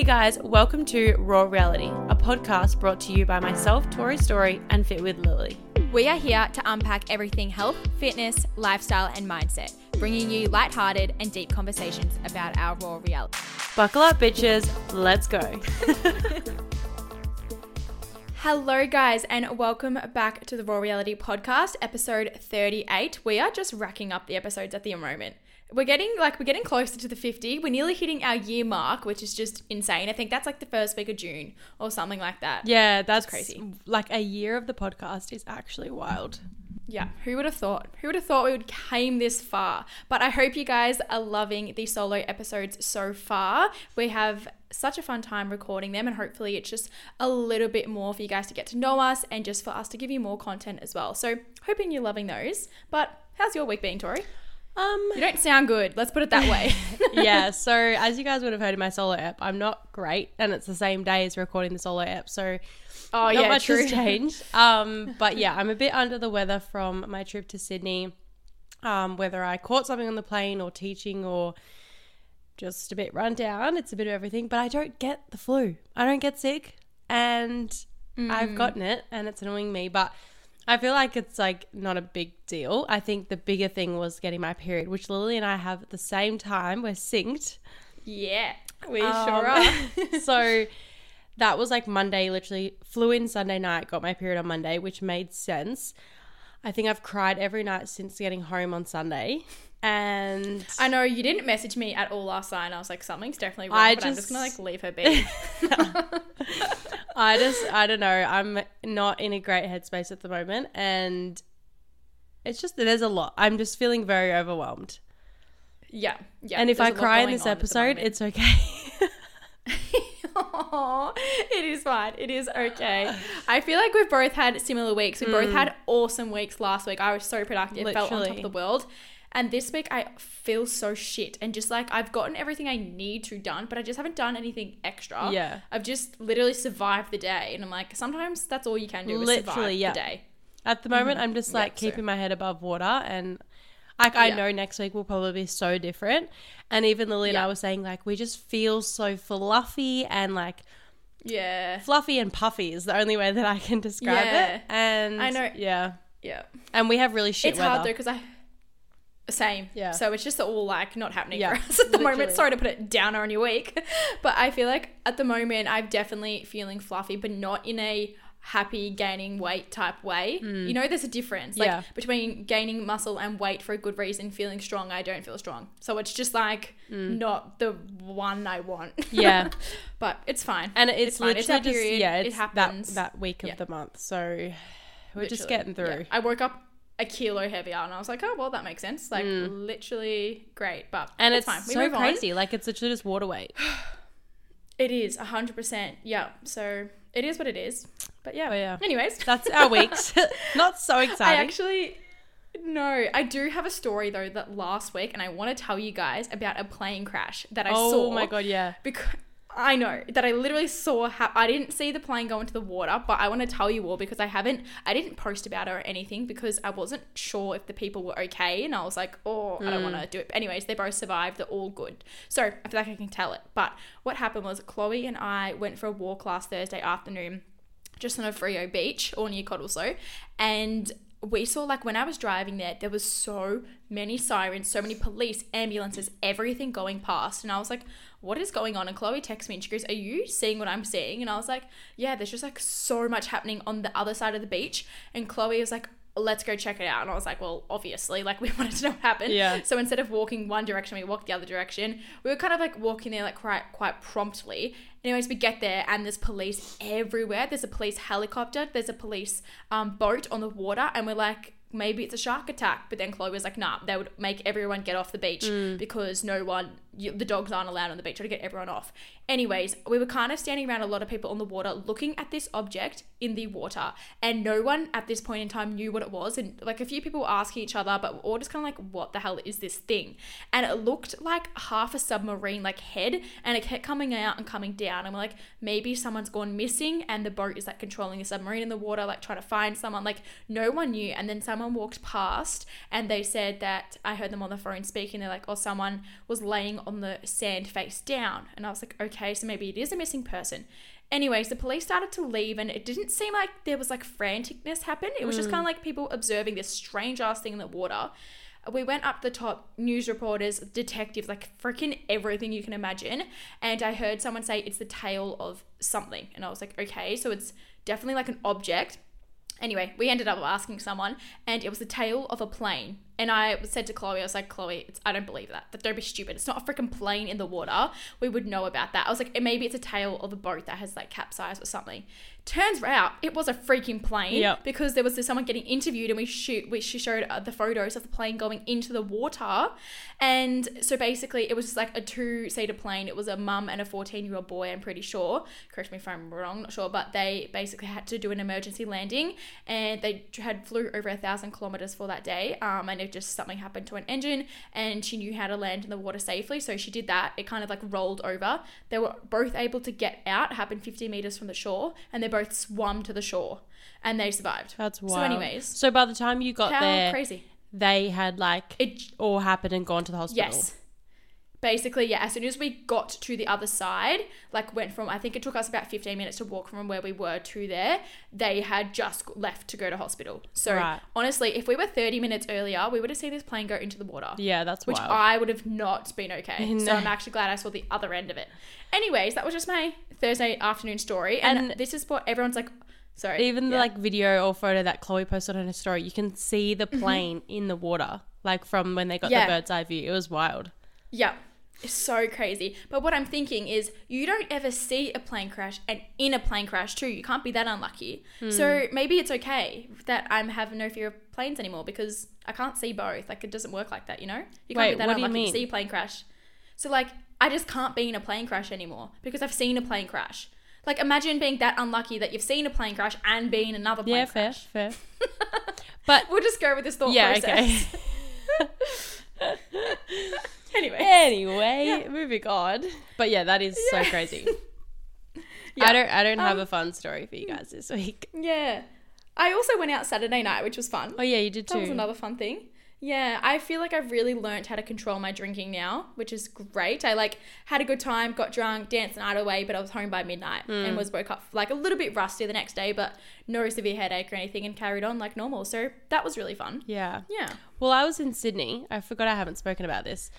Hey guys, welcome to Raw Reality, a podcast brought to you by myself, Tori Story, and Fit with Lily. We are here to unpack everything health, fitness, lifestyle, and mindset, bringing you lighthearted and deep conversations about our raw reality. Buckle up, bitches, let's go. Hello, guys, and welcome back to the Raw Reality Podcast, episode 38. We are just racking up the episodes at the moment. We're getting like we're getting closer to the 50. We're nearly hitting our year mark, which is just insane. I think that's like the first week of June or something like that. Yeah, that's crazy. crazy. Like a year of the podcast is actually wild. Yeah, who would have thought? Who would have thought we would came this far? But I hope you guys are loving the solo episodes so far. We have such a fun time recording them, and hopefully, it's just a little bit more for you guys to get to know us and just for us to give you more content as well. So, hoping you're loving those. But how's your week been, Tori? Um, You don't sound good. Let's put it that way. yeah, so as you guys would have heard in my solo app, I'm not great, and it's the same day as recording the solo app, so oh not yeah, much true. has changed. Um, but yeah, I'm a bit under the weather from my trip to Sydney. Um, whether I caught something on the plane or teaching or just a bit run down, it's a bit of everything. But I don't get the flu. I don't get sick, and Mm. I've gotten it, and it's annoying me. But I feel like it's like not a big deal. I think the bigger thing was getting my period, which Lily and I have at the same time. We're synced. Yeah, we Um, sure are. so that was like Monday, literally flew in Sunday night, got my period on Monday, which made sense. I think I've cried every night since getting home on Sunday. And I know you didn't message me at all last night. and I was like, something's definitely wrong. I but I'm just gonna like leave her be. I just, I don't know, I'm not in a great headspace at the moment. And it's just, there's a lot. I'm just feeling very overwhelmed. yeah, yeah. and if I cry in this on at the episode, it's okay. It is fine. It is okay. I feel like we've both had similar weeks. We both had awesome weeks last week. I was so productive, felt on top of Mm. The world. And this week I feel so shit. And just like I've gotten everything I need to done, but I just haven't done anything extra. Yeah. I've just literally survived the day. And I'm like, sometimes that's all you can do is survive Literally, yeah. the day. At the moment, I'm just Mm-hmm. Yeah, like so- keeping my head above water, and like I Yeah. know next week will probably be so different. And even Lily and I were saying like we just feel so fluffy and like Yeah. fluffy and puffy is the only way that I can describe Yeah. it. And I know. yeah, Yeah. and we have really shit it's weather. hard though because I same Yeah. so it's just all like not happening Yeah, for us at the moment sorry to put it downer on your week but I feel like at the moment I'm definitely feeling fluffy but not in a happy gaining weight type way you know there's a difference like Mm. Yeah. between gaining muscle and weight for a good reason feeling strong I don't feel strong so it's just like not the one I want Mm. Yeah. but it's fine and it's, fine. literally It's our just yeah, It happens. that that week of Yeah. the month. So we're just getting through. Yeah. I woke up a kilo heavier and I was like, oh, well, that makes sense. Like, literally great. But Mm. And it's, it's, fine. We so move on. crazy. Like it's literally just water weight. It is 100%. Yeah. So it is what it is. But yeah. Oh, yeah. Anyways, That's our weeks. Not so I exciting. actually. No, I do have a story though that last week, and I want to tell you guys about a plane crash that I oh saw. Oh my god, yeah. because I know that I literally saw how I didn't see the plane go into the water, but I want to tell you all because I haven't I didn't post about it or anything because I wasn't sure if the people were okay and I was like, oh, I don't want to mm. do it. But anyways, they both survived. They're all good. So I feel like I can tell it. But what happened was Chloe and I went for a walk last Thursday afternoon just on a Frio beach or near Cottesloe. And we saw like when I was driving there, there was so many sirens, so many police, ambulances, everything going past. And I was like, what is going on? And Chloe texts me and she goes, Are you seeing what I'm seeing? And I was like, Yeah, there's just like so much happening on the other side of the beach. And Chloe was like, Let's go check it out. And I was like, Well, obviously, like we wanted to know what happened. Yeah. So instead of walking one direction, we walked the other direction. We were kind of like walking there like quite quite promptly. Anyways, we get there and there's police everywhere. There's a police helicopter. There's a police um, boat on the water, and we're like, maybe it's a shark attack. But then Chloe was like, nah, they would make everyone get off the beach because no one, you, the dogs aren't allowed on the beach. Try to get everyone off. Anyways, we were kind of standing around a lot of people on the water looking at this object in the water, and no one at this point in time knew what it was. And like a few people were asking each other, but we're all just kind of like, what the hell is this thing? And it looked like half a submarine like head, and it kept coming out and coming down. And we're like, maybe someone's gone missing, and the boat is like controlling the submarine in the water, like trying to find someone. Like no one knew. And then someone walked past, and they said that I heard them on the phone speaking. They're like, oh, someone was laying on the sand face down. And I was like, okay, so maybe it is a missing person. Anyways, the police started to leave, and it didn't seem like there was like franticness happen. It was just mm. kind of like people observing this strange ass thing in the water. We went up the top, news reporters, detectives, like freaking everything you can imagine. And I heard someone say it's the tail of something. And I was like, okay, so it's definitely like an object. Anyway, we ended up asking someone, and it was the tail of a plane. And I said to Chloe, I was like, Chloe, it's, I don't believe that. That don't be stupid. It's not a freaking plane in the water. We would know about that. I was like, maybe it's a tail of a boat that has like capsized or something. Turns out it was a freaking plane Yep. because there was this someone getting interviewed, and we shoot, we she showed uh, the photos of the plane going into the water, and so basically it was just like a two-seater plane. It was a mum and a fourteen-year-old boy. I'm pretty sure. Correct me if I'm wrong, not sure, but they basically had to do an emergency landing, and they had flew over a thousand kilometers for that day. Um, and it just something happened to an engine, and she knew how to land in the water safely, so she did that. It kind of like rolled over. They were both able to get out. Happened 50 meters from the shore, and they both swum to the shore, and they survived. That's wild. So, anyways, so by the time you got there, crazy! they had like It all happened and gone to the hospital. Yes. Basically, yeah, as soon as we got to the other side, like went from, I think it took us about 15 minutes to walk from where we were to there, they had just left to go to hospital. So, Right. honestly, if we were 30 minutes earlier, we would have seen this plane go into the water. Yeah, that's Which wild. I would have not been okay. So I'm actually glad I saw the other end of it. Anyways, that was just my Thursday afternoon story. And, And- this is what everyone's like, sorry. Even the yeah. like video or photo that Chloe posted on her story, you can see the plane in the water, like from when they got Mm-hmm. Yeah. the bird's eye view. It was wild. Yeah. It's so crazy. But what I'm thinking is you don't ever see a plane crash and in a plane crash too. You can't be that unlucky. Hmm. So maybe it's okay that I'm have no fear of planes anymore because I can't see both. Like it doesn't work like that, you know? You can't Wait, be that what do you unlucky mean? to see a plane crash. So like I just can't be in a plane crash anymore because I've seen a plane crash. Like imagine being that unlucky that you've seen a plane crash and being another plane Yeah, fair, crash. fair. but We'll just go with this thought yeah, process. okay. anyway. anyway, Yeah. moving on. But yeah, that is Yeah. so crazy. Yeah. I don't I don't have Um, a fun story for you guys this week. Yeah. I also went out Saturday night, which was fun. Oh yeah, you did too. That was another fun thing. Yeah, I feel like I've really learned how to control my drinking now, which is great. I like had a good time, got drunk, danced the night away, but I was home by midnight Hmm. and was woke up like a little bit rusty the next day, but no severe headache or anything, and carried on like normal. So that was really fun. Yeah. Yeah. Well, I was in Sydney. I forgot I haven't spoken about this.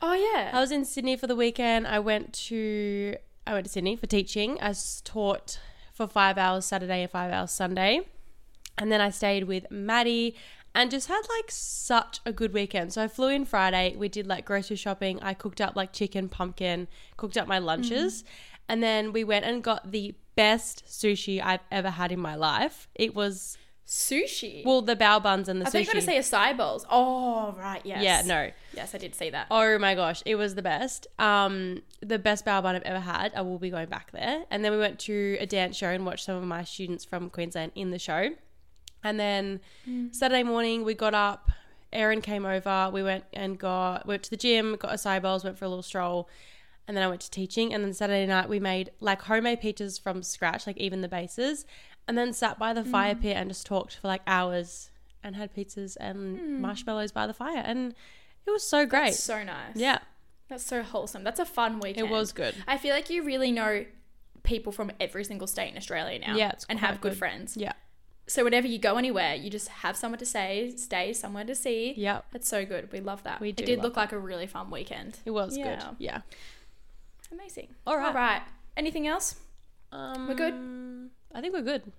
Oh yeah. I was in Sydney for the weekend. I went to I went to Sydney for teaching. I taught for five hours Saturday and five hours Sunday, and then I stayed with Maddie and just had like such a good weekend. So I flew in Friday. We did like grocery shopping. I cooked up like chicken, pumpkin, cooked up my lunches, and then we went and got the best sushi I've ever had in my life. It was Sushi. well the bao buns and the sushi. I thought you were gonna say acai bowls. Oh right, yes. yeah, no. Yes, I did see that. Oh my gosh, it was the best. Um, the best bao bun I've ever had. I will be going back there. And then we went to a dance show and watched some of my students from Queensland in the show. And then mm. Saturday morning we got up. Erin came over. We went and got went to the gym, got acai bowls, went for a little stroll, and then I went to teaching. And then Saturday night we made like homemade pizzas from scratch, like even the bases, and then sat by the mm. fire pit and just talked for like hours and had pizzas and mm. marshmallows by the fire, and it was so great. So nice. Yeah, That's so wholesome. That's a fun weekend. it was good. I feel like you really know people from every single state in Australia now. Yeah, and have good, good. friends. Yeah. So whenever you go anywhere, you just have somewhere to say, stay somewhere to see. Yep. That's so good. We love that. We It did look like a really fun weekend. It was Yeah. good. Yeah. Amazing. All right. All right. Anything else? Um, We're good? I think we're good.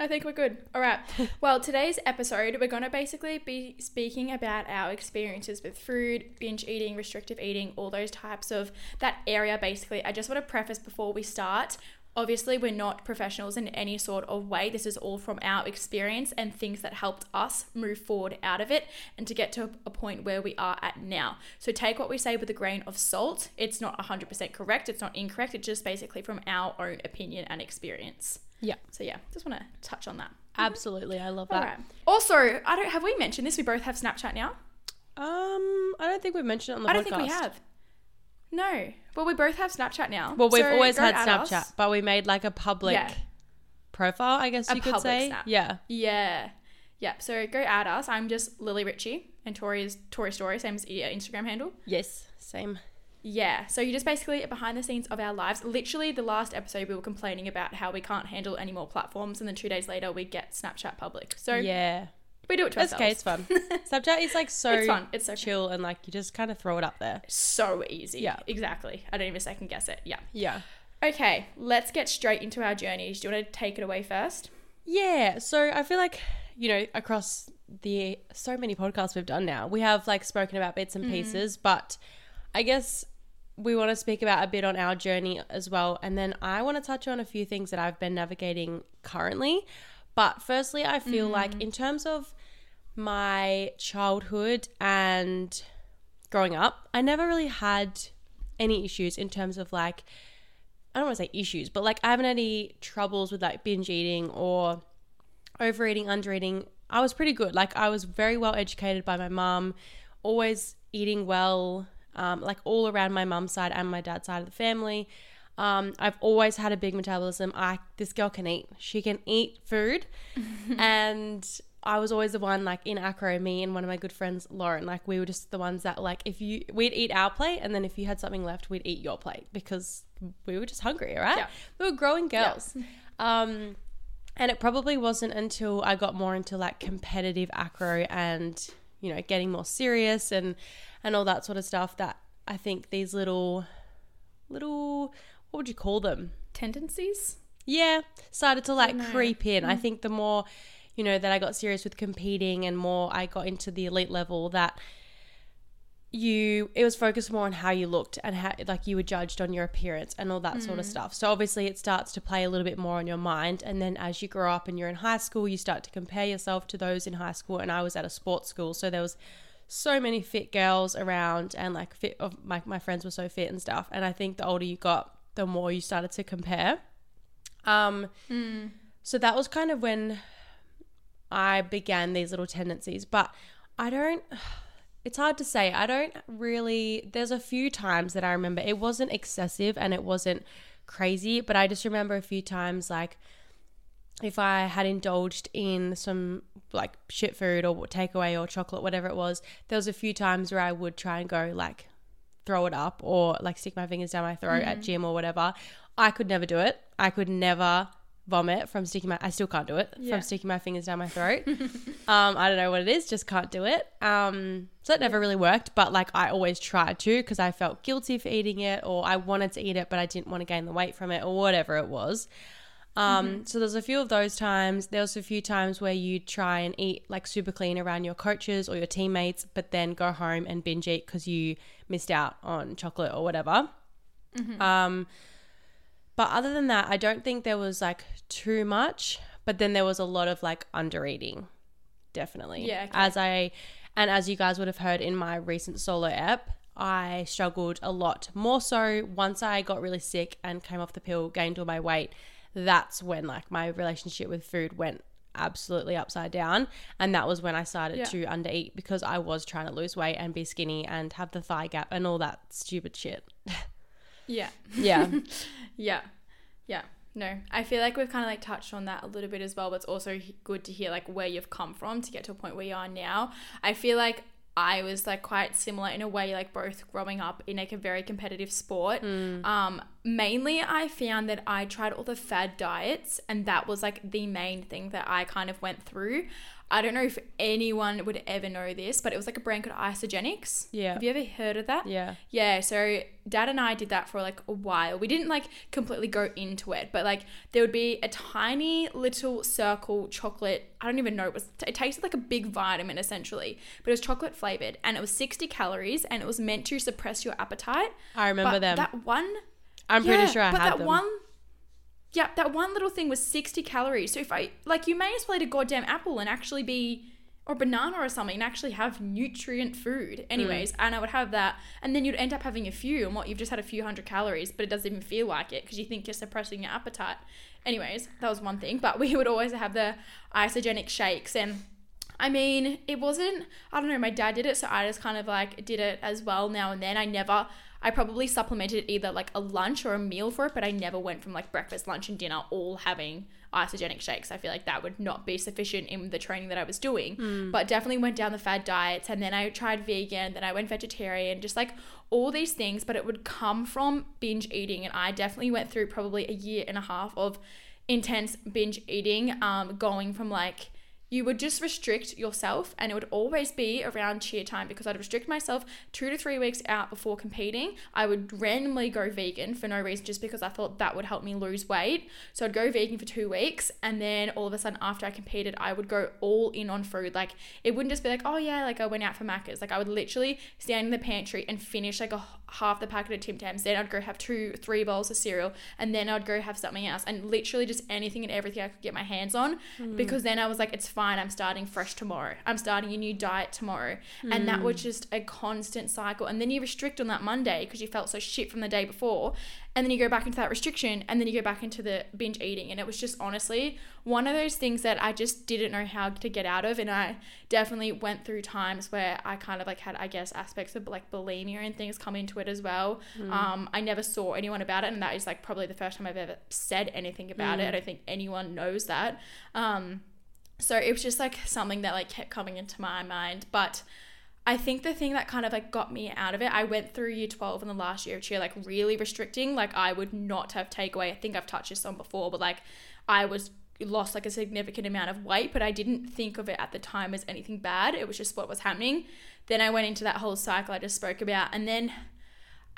I think we're good. All right. well, today's episode, we're going to basically be speaking about our experiences with food, binge eating, restrictive eating, all those types of that area, basically. I just want to preface before we start. Obviously, we're not professionals in any sort of way. This is all from our experience and things that helped us move forward out of it and to get to a point where we are at now. So take what we say with a grain of salt. It's not 100% correct, it's not incorrect. It's just basically from our own opinion and experience. Yeah. So yeah, just want to touch on that. Absolutely. I love that. right. Also, I don't have we mentioned this. We both have Snapchat now. Um, I don't think we've mentioned it on the I podcast. don't think we have. No. Well, we both have Snapchat now. Well, we've So always had Snapchat, us. but we made like a public Yeah. profile, I guess A you could say. Snap. Yeah. Yeah. Yeah. So go add us. I'm just Lily Ritchie, and Tori is Tori Story, same as your Instagram handle. Yes, same. Yeah, so you just basically behind the scenes of our lives. Literally, the last episode we were complaining about how we can't handle any more platforms, and then two days later we get Snapchat public. So Yeah. We do it to That's okay, ourselves. it's fun. Snapchat is like so It's fun. It's so chill and like you just kind of throw it up there. so easy. Yeah. exactly. I don't even second guess it. Yeah. Yeah. Okay, let's get straight into our journeys. Do you want to take it away first? Yeah. So I feel like, you know, across the so many podcasts we've done now, we have like spoken about bits and mm. pieces, but I guess we want to speak about a bit on our journey as well. And then I want to touch on a few things that I've been navigating currently. But firstly, I feel like mm. in terms of my childhood and growing up, I never really had any issues in terms of like, I don't want to say issues, but like I haven't had any troubles with like binge eating or overeating, undereating. I was pretty good. Like I was very well educated by my mum, always eating well, um, like all around my mum's side and my dad's side of the family. Um, I've always had a big metabolism. I this girl can eat. She can eat food, and I was always the one like in acro. Me and one of my good friends, Lauren, like we were just the ones that like if you we'd eat our plate, and then if you had something left, we'd eat your plate because we were just hungry, right? Yeah. We were growing girls. Um, and it probably wasn't until I got more into like competitive acro and you know getting more serious and and all that sort of stuff that I think these little little what would you call them? Tendencies? Yeah, started to like creep in. I think the more you know that I got serious with competing and more I got into the elite level that you it was focused more on how you looked and how like you were judged on your appearance and all that sort of stuff. So obviously it starts to play a little bit more on your mind and then as you grow up and you're in high school you start to compare yourself to those in high school and I was at a sports school so there was so many fit girls around and like fit of my my friends were so fit and stuff and I think the older you got the more you started to compare. Um so that was kind of when I began these little tendencies, but I don't it's hard to say. I don't really there's a few times that I remember it wasn't excessive and it wasn't crazy, but I just remember a few times like if I had indulged in some like shit food or takeaway or chocolate, whatever it was, there was a few times where I would try and go like throw it up or like stick my fingers down my throat at mm-hmm. gym or whatever. I could never do it. I could never vomit from sticking my I still can't do it Yeah. from sticking my fingers down my throat. um I don't know what it is, just can't do it. Um so it never really worked, but like I always tried to because I felt guilty for eating it or I wanted to eat it but I didn't want to gain the weight from it or whatever it was. Um, So there's a few of those times. There was a few times where you try and eat like super clean around your coaches or your teammates, but then go home and binge eat because you missed out on chocolate or whatever. Um, but other than that, I don't think there was like too much. But then there was a lot of like under eating, definitely. Yeah, okay. As I, and as you guys would have heard in my recent solo ep, I struggled a lot more so once I got really sick and came off the pill, gained all my weight. That's when like my relationship with food went absolutely upside down and that was when I started Yeah. to undereat because I was trying to lose weight and be skinny and have the thigh gap and all that stupid shit. Yeah. Yeah. Yeah. Yeah. No, I feel like we've kind of like touched on that a little bit as well, but it's also good to hear like where you've come from to get to a point where you are now. I feel like I was like quite similar in a way, like both growing up in like a very competitive sport. Um, mainly, I found that I tried all the fad diets, and that was like the main thing that I kind of went through. I don't know if anyone would ever know this, but it was like a brand called Isagenix. Yeah. Have you ever heard of that? yeah. Yeah, so dad and I did that for like a while. We didn't like completely go into it, but like there would be a tiny little circle chocolate. I don't even know. It was it tasted like a big vitamin essentially, but it was chocolate flavored and it was 60 calories and it was meant to suppress your appetite. I remember but them. That one I'm yeah, pretty sure I but had that them. one Yeah, that one little thing was 60 calories. So if I like you may as well eat a goddamn apple and actually be or banana or something and actually have nutrient food. Anyways, mm. and I would have that and then you'd end up having a few and what you've just had a few hundred calories, but it doesn't even feel like it because you think you're suppressing your appetite. Anyways, that was one thing, but we would always have the isogenic shakes and I mean, it wasn't, I don't know, my dad did it, so I just kind of like did it as well now and then. I never, I probably supplemented either like a lunch or a meal for it, but I never went from like breakfast, lunch, and dinner all having isogenic shakes. I feel like that would not be sufficient in the training that I was doing. Hmm. But definitely went down the fad diets and then I tried vegan, then I went vegetarian, just like all these things, but it would come from binge eating. And I definitely went through probably a year and a half of intense binge eating, um, going from like you would just restrict yourself and it would always be around cheer time because I'd restrict myself two to three weeks out before competing. I would randomly go vegan for no reason just because I thought that would help me lose weight. So I'd go vegan for two weeks and then all of a sudden after I competed, I would go all in on food. Like it wouldn't just be like, oh yeah, like I went out for Macca's. Like I would literally stand in the pantry and finish like a half the packet of Tim Tams. Then I'd go have two, three bowls of cereal and then I'd go have something else and literally just anything and everything I could get my hands on hmm. because then I was like, it's fine. I'm starting fresh tomorrow. I'm starting a new diet tomorrow. And that was just a constant cycle. And then you restrict on that Monday because you felt so shit from the day before. And then you go back into that restriction and then you go back into the binge eating. And it was just honestly one of those things that I just didn't know how to get out of. And I definitely went through times where I kind of like had, I guess, aspects of like bulimia and things come into it as well. Um, I never saw anyone about it. And that is like probably the first time I've ever said anything about it. I don't think anyone knows that. Um, so it was just like something that like kept coming into my mind but i think the thing that kind of like got me out of it i went through year 12 in the last year of year like really restricting like i would not have takeaway. I think i've touched this on before but like i was lost like a significant amount of weight but i didn't think of it at the time as anything bad. It was just what was happening. Then i went into that whole cycle i just spoke about and then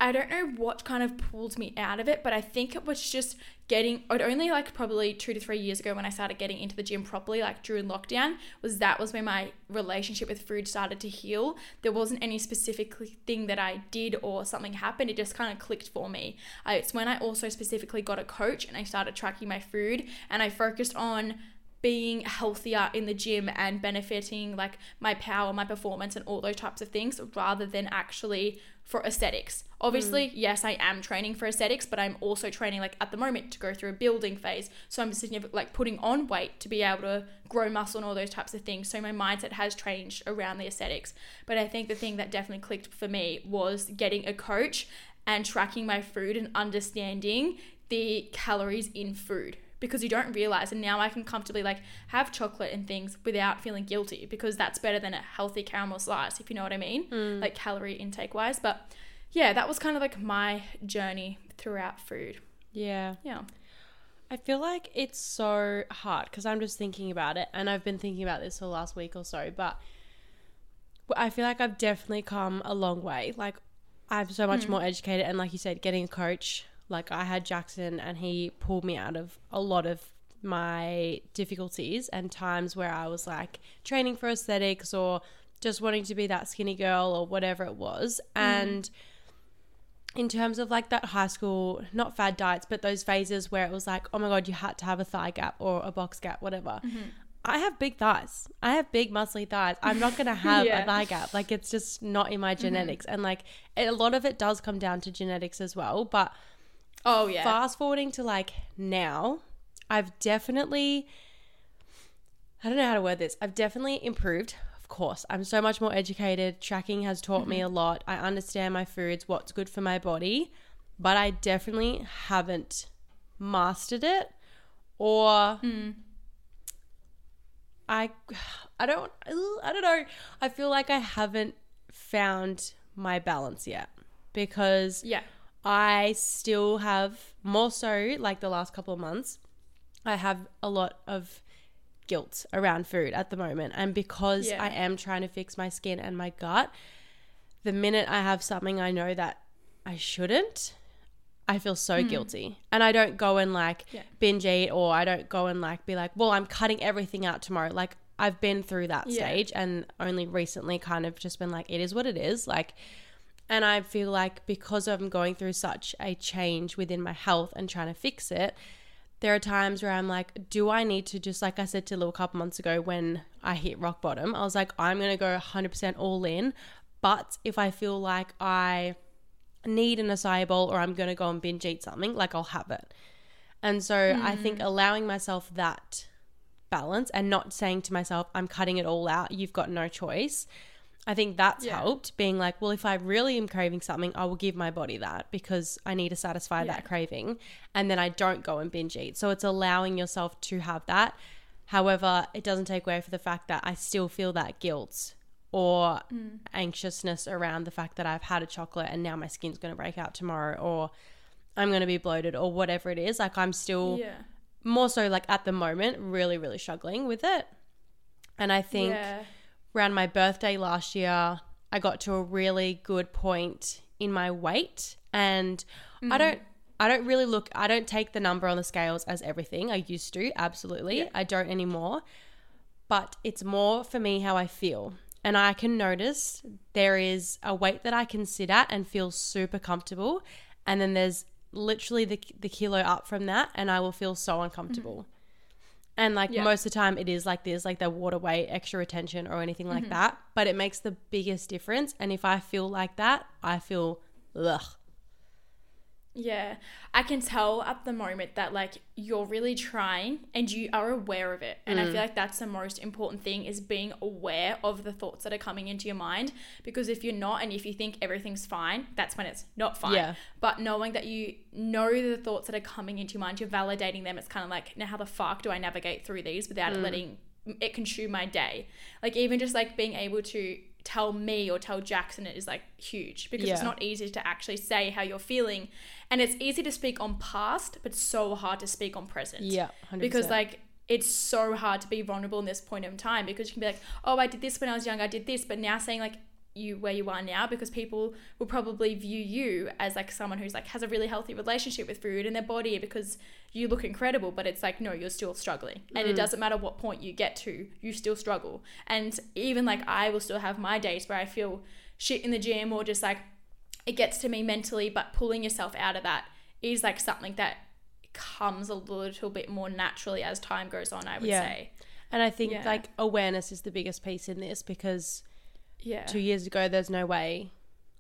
I don't know what kind of pulled me out of it, but I think it was just getting it only like probably two to three years ago when I started getting into the gym properly, like during lockdown, was that was when my relationship with food started to heal. There wasn't any specific thing that I did or something happened. It just kind of clicked for me. It's when I also specifically got a coach and I started tracking my food and I focused on being healthier in the gym and benefiting like my power, my performance, and all those types of things rather than actually for aesthetics. Obviously, mm. yes, I am training for aesthetics, but I'm also training like at the moment to go through a building phase. So I'm significant like putting on weight to be able to grow muscle and all those types of things. So my mindset has changed around the aesthetics. But I think the thing that definitely clicked for me was getting a coach and tracking my food and understanding the calories in food because you don't realize and now I can comfortably like have chocolate and things without feeling guilty because that's better than a healthy caramel slice if you know what I mean hmm. like calorie intake wise but yeah that was kind of like my journey throughout food Yeah. yeah I feel like it's so hard because I'm just thinking about it, and I've been thinking about this for the last week or so. But I feel like I've definitely come a long way. Like I'm so much hmm. more educated, and like you said, getting a coach. Like I had Jackson, and he pulled me out of a lot of my difficulties and times where I was like training for aesthetics or just wanting to be that skinny girl or whatever it was, mm. and in terms of like that high school, not fad diets, but those phases where it was like, oh my God, you had to have a thigh gap or a box gap, whatever. Mm-hmm. I have big thighs. I have big muscly thighs. I'm not going to have Yeah. a thigh gap. Like it's just not in my mm-hmm. genetics. And like it, a lot of it does come down to genetics as well. But oh yeah fast forwarding to like now, I've definitely, I don't know how to word this. I've definitely improved. Of course, I'm so much more educated. Tracking has taught me a mm-hmm. lot. I understand my foods, what's good for my body, but I definitely haven't mastered it or mm. I I don't I don't know. I feel like I haven't found my balance yet because yeah I still have more so like the last couple of months. I have a lot of guilt around food at the moment, and because Yeah. I am trying to fix my skin and my gut, the minute I have something I know that I shouldn't, I feel so hmm. guilty, and I don't go and like Yeah. binge eat, or I don't go and like be like, well, I'm cutting everything out tomorrow. Like I've been through that Yeah. stage, and only recently kind of just been like, it is what it is, like. And I feel like because I'm going through such a change within my health and trying to fix it, there are times where I'm like, do I need to just, like I said to Lou a couple months ago when I hit rock bottom, I was like, I'm going to go 100% all in. But if I feel like I need an acai bowl or I'm going to go and binge eat something, like I'll have it. And so I think mm. allowing myself that balance and not saying to myself, I'm cutting it all out, you've got no choice. I think that's Yeah. helped being like, well, if I really am craving something, I will give my body that because I need to satisfy Yeah. that craving. And then I don't go and binge eat. So it's allowing yourself to have that. However, it doesn't take away for the fact that I still feel that guilt or Mm. anxiousness around the fact that I've had a chocolate and now my skin's going to break out tomorrow or I'm going to be bloated or whatever it is. Like I'm still Yeah. more so like at the moment really really struggling with it. And I think yeah. Around my birthday last year, I got to a really good point in my weight and I mm. don't I don't really look I don't take the number on the scales as everything. I used to, absolutely. Yeah. I don't anymore. But it's more for me how I feel. And I can notice there is a weight that I can sit at and feel super comfortable and then there's literally the the kilo up from that and I will feel so uncomfortable. And like Yeah. most of the time, it is like this, like the water weight, extra retention, or anything like Mm-hmm. that. But it makes the biggest difference. And if I feel like that, I feel ugh. Yeah, I can tell at the moment that like you're really trying and you are aware of it. And I mm. feel like that's the most important thing is being aware of the thoughts that are coming into your mind because if you're not and if you think everything's fine, that's when it's not fine. Yeah. But knowing that you know the thoughts that are coming into your mind, you're validating them. It's kind of like, now how the fuck do I navigate through these without it letting it consume my day? Like even just like being able to tell me or tell Jackson it is like huge because it's not easy to actually say how you're feeling. And it's easy to speak on past but so hard to speak on present. Yeah, 100%. because like it's so hard to be vulnerable in this point in time because you can be like oh i did this when i was young i did this but now saying like you where you are now because people will probably view you as like someone who's like has a really healthy relationship with food and their body because you look incredible but it's like no you're still struggling and it mm. doesn't matter what point you get to you still struggle and even like i will still have my days where i feel shit in the gym or just like it gets to me mentally but pulling yourself out of that is like something that comes a little bit more naturally as time goes on i would Yeah. say and I think Yeah. like awareness is the biggest piece in this because yeah two years ago, there's no way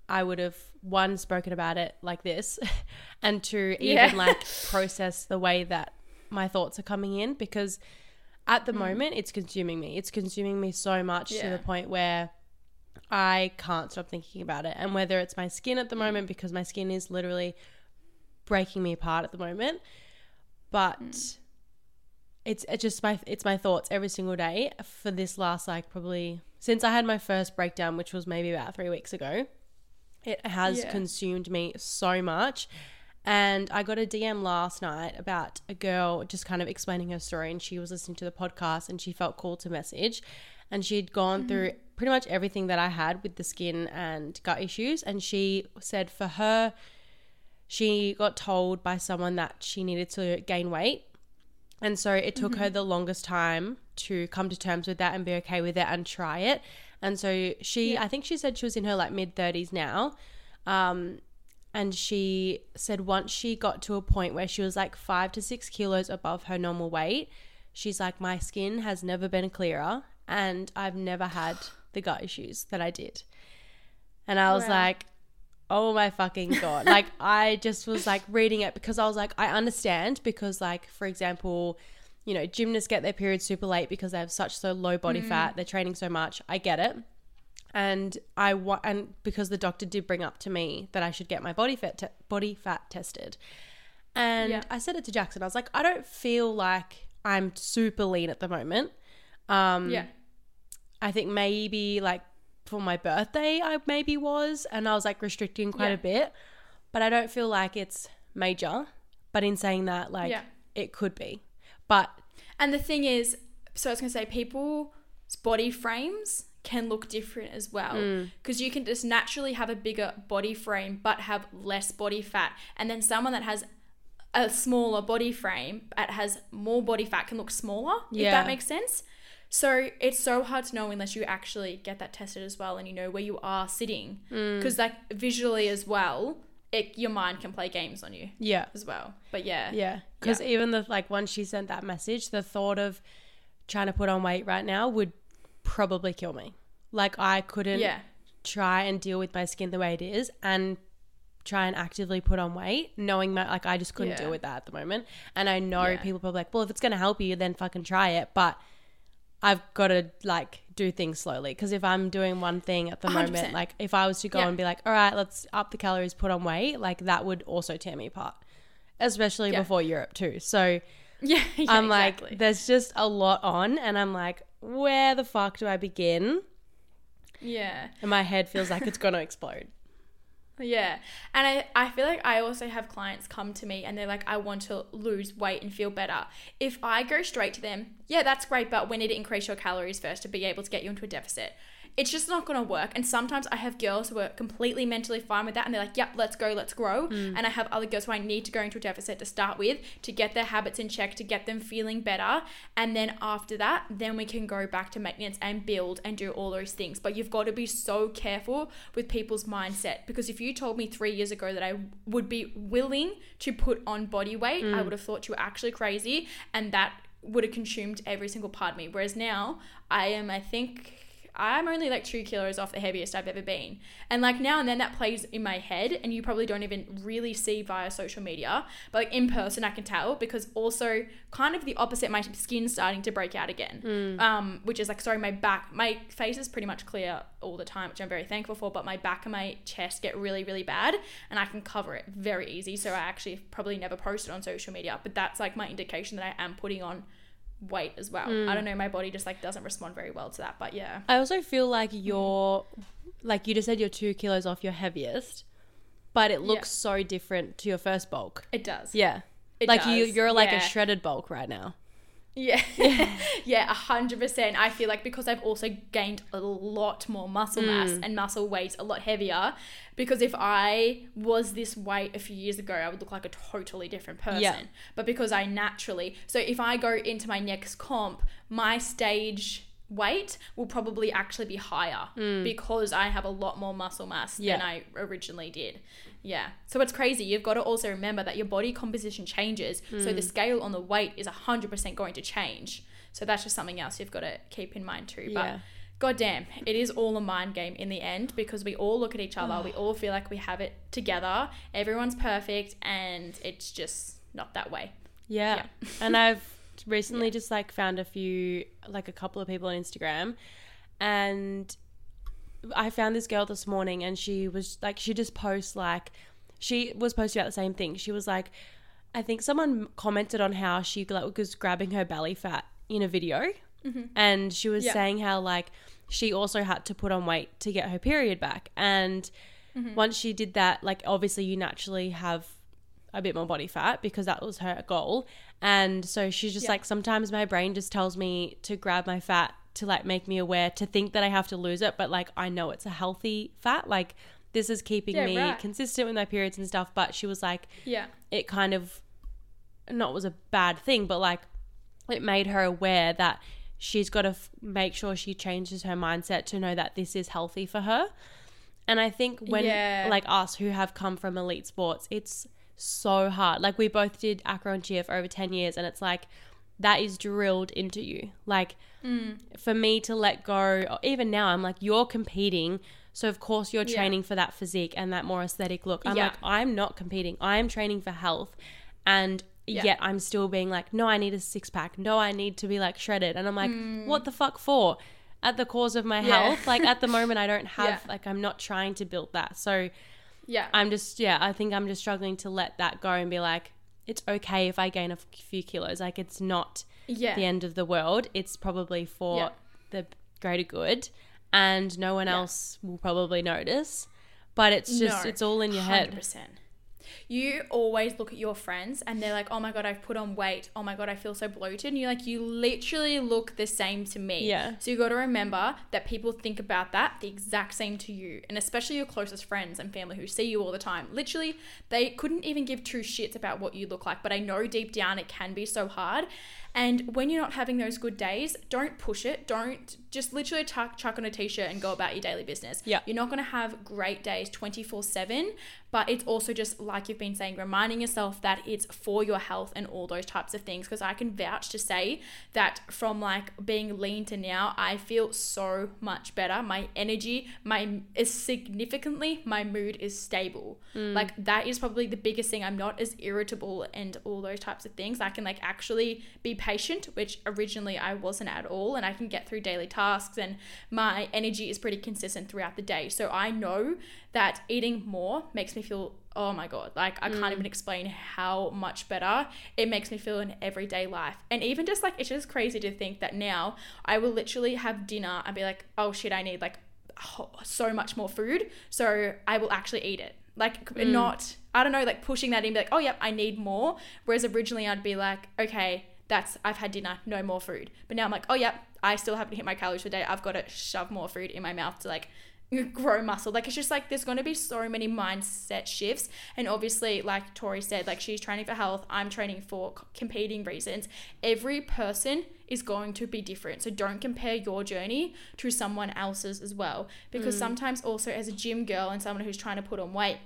I would have one spoken about it like this, and two even like process the way that my thoughts are coming in because at the moment it's consuming me. It's consuming me so much to Mm. The point where I can't stop thinking about it. And whether it's my skin at the Mm. moment because my skin is literally breaking me apart at the moment, but Mm. it's it's just my it's my thoughts every single day for this last like probably since I had my first breakdown, which was maybe about three weeks ago. It has Yeah. consumed me so much. And I got a DM last night about a girl just kind of explaining her story, and she was listening to the podcast and she felt called to message. And she'd gone through mm-hmm. pretty much everything that I had with the skin and gut issues. And she said for her, she got told by someone that she needed to gain weight. And so it took her mm-hmm. the longest time to come to terms with that and be okay with it and try it. And so she, I think she said she was in her like mid 30s now. Um, and she said once she got to a point where she was like five to six kilos above her normal weight, she's like, my skin has never been clearer and I've never had the gut issues that I did. And I was Wow. like, oh my fucking God. like, I just was like reading it because I was like, I understand because, like, for example, you know, gymnasts get their periods super late because they have such so low body fat, they're training so much. I get it and I wa- and because the doctor did bring up to me that I should get my body fat te- body fat tested, and Yeah. I said it to Jackson. I was like, I don't feel like I'm super lean at the moment. Um, yeah I think maybe like for my birthday, I maybe was, and I was like restricting quite Yeah. a bit, but I don't feel like it's major. But in saying that, like Yeah. it could be, but And the thing is, so I was gonna say, people's body frames can look different as well Mm. because you can just naturally have a bigger body frame but have less body fat, and then someone that has a smaller body frame but has more body fat can look smaller. yeah. If that makes sense. So it's so hard to know unless you actually get that tested as well and you know where you are sitting Mm. because like visually as well, it your mind can play games on you yeah, as well. But yeah, Yeah, because even the like once she sent that message, the thought of trying to put on weight right now would probably kill me. Like I couldn't yeah, try and deal with my skin the way it is and try and actively put on weight, knowing that like I just couldn't Yeah. deal with that at the moment. And I know Yeah. people are probably like, well, if it's gonna help you, then fucking try it. But I've got to like do things slowly because if I'm doing one thing at the 100%. moment, like if I was to go Yeah. and be like, all right, let's up the calories, put on weight, like that would also tear me apart, especially Yeah. before Europe too. So Yeah, yeah I'm exactly. like, there's just a lot on, and I'm like, where the fuck do I begin? yeah. And my head feels like it's gonna explode. Yeah. And I, I feel like I also have clients come to me and they're like, I want to lose weight and feel better. If I go straight to them, yeah, that's great, but we need to increase your calories first to be able to get you into a deficit. It's just not going to work. And sometimes I have girls who are completely mentally fine with that and they're like, yep, let's go, let's grow. Mm. And I have other girls who I need to go into a deficit to start with to get their habits in check, to get them feeling better. And then after that, then we can go back to maintenance and build and do all those things. But you've got to be so careful with people's mindset because if you told me three years ago that I would be willing to put on body weight, I mm. would have thought you were actually crazy and that would have consumed every single part of me. Whereas now, I am, I think. I'm only like two kilos off the heaviest I've ever been. And like now and then that plays in my head, and you probably don't even really see via social media. But like in person, I can tell because also kind of the opposite, my skin's starting to break out again. Um, which is like, sorry, my back, my face is pretty much clear all the time, which I'm very thankful for. But my back and my chest get really, really bad, and I can cover it very easy. So I actually probably never posted on social media, but that's like my indication that I am putting on weight as well. I don't mm. know, my body just like doesn't respond very well to that. But yeah. I also feel like mm. you're, like you just said, you're two kilos off your heaviest, but it looks so different to your first bulk. It does. Yeah. It like you, does, you're like a shredded bulk right now. Yeah. yeah, a hundred percent. I feel like because I've also gained a lot more muscle mass Mm. and muscle weight a lot heavier. Because if I was this weight a few years ago, I would look like a totally different person. Yeah. But because I naturally so if I go into my next comp, my stage weight will probably actually be higher because I have a lot more muscle mass than Mm. I originally did. Yeah. So it's crazy. You've got to also remember that your body composition changes. So Mm. the scale on the weight is 100% going to change. So that's just something else you've got to keep in mind too. But Yeah. goddamn, it is all a mind game in the end because we all look at each other. we all feel like we have it together. Everyone's perfect and it's just not that way. Yeah. and I've recently just like found a few, like a couple of people on Instagram, and I found this girl this morning, and she was like, she just posts like, she was posting about the same thing. She was like, I think someone commented on how she like, was grabbing her belly fat in a video, mm-hmm. and she was Yeah. saying how like she also had to put on weight to get her period back, and mm-hmm. once she did that, like obviously you naturally have a bit more body fat because that was her goal. And so she's just Yeah. like, sometimes my brain just tells me to grab my fat to like make me aware to think that I have to lose it, but like I know it's a healthy fat. Like this is keeping Yeah, me right. consistent with my periods and stuff. But she was like, Yeah. it kind of not was a bad thing, but like it made her aware that she's got to f- make sure she changes her mindset to know that this is healthy for her. And I think when Yeah. like us who have come from elite sports, it's so hard. Like we both did acro and cheer for over 10 years and it's like that is drilled into you. Like Mm. for me to let go, or even now I'm like you're competing, so of course you're Yeah. training for that physique and that more aesthetic look. I'm Yeah. like I'm not competing. I am training for health and Yeah. yet I'm still being like no I need a six pack. No I need to be like shredded and I'm like what the fuck for? At the cause of my Mm. Yeah. health. Like at the moment I don't have Yeah. like I'm not trying to build that. So Yeah. I'm just yeah, I think I'm just struggling to let that go and be like, it's okay if I gain a few kilos. Like it's not yeah. the end of the world. It's probably for Yeah. the greater good, and no one Yeah. else will probably notice. But it's just No, it's all in your head. 100%. You always look at your friends and they're like, oh my God, I've put on weight. Oh my God, I feel so bloated. And you're like, you literally look the same to me. Yeah. So you got to remember that people think about that the exact same to you. And especially your closest friends and family who see you all the time. Literally, they couldn't even give two shits about what you look like. But I know deep down it can be so hard. And when you're not having those good days, don't push it. Don't just literally tuck, chuck on a t shirt and go about your daily business. Yeah. You're not going to have great days 24 7, but it's also just like you've been saying, reminding yourself that it's for your health and all those types of things. Because I can vouch to say that from like being lean to now, I feel so much better. My energy, my is significantly, my mood is stable. Mm. Like that is probably the biggest thing. I'm not as irritable and all those types of things. I can like actually be patient, which originally I wasn't at all, and I can get through daily tasks, and my energy is pretty consistent throughout the day. So I know that eating more makes me feel oh my god like i can't mm. even explain how much better it makes me feel in everyday life. And even just like it's just crazy to think that now i will literally have dinner and be like oh shit i need like so much more food so i will actually eat it. Like mm. not i don't know like pushing that in be like oh yep i need more. Whereas originally i'd be like okay that's i've had dinner no more food but now i'm like oh yeah, i still haven't hit my calories for the day i've got to shove more food in my mouth to like grow muscle. Like it's just like there's going to be so many mindset shifts. And obviously, like Tori said, like she's training for health, I'm training for competing reasons. Every person is going to be different. So don't compare your journey to someone else's as well. Because mm. sometimes also as a gym girl and someone who's trying to put on weight,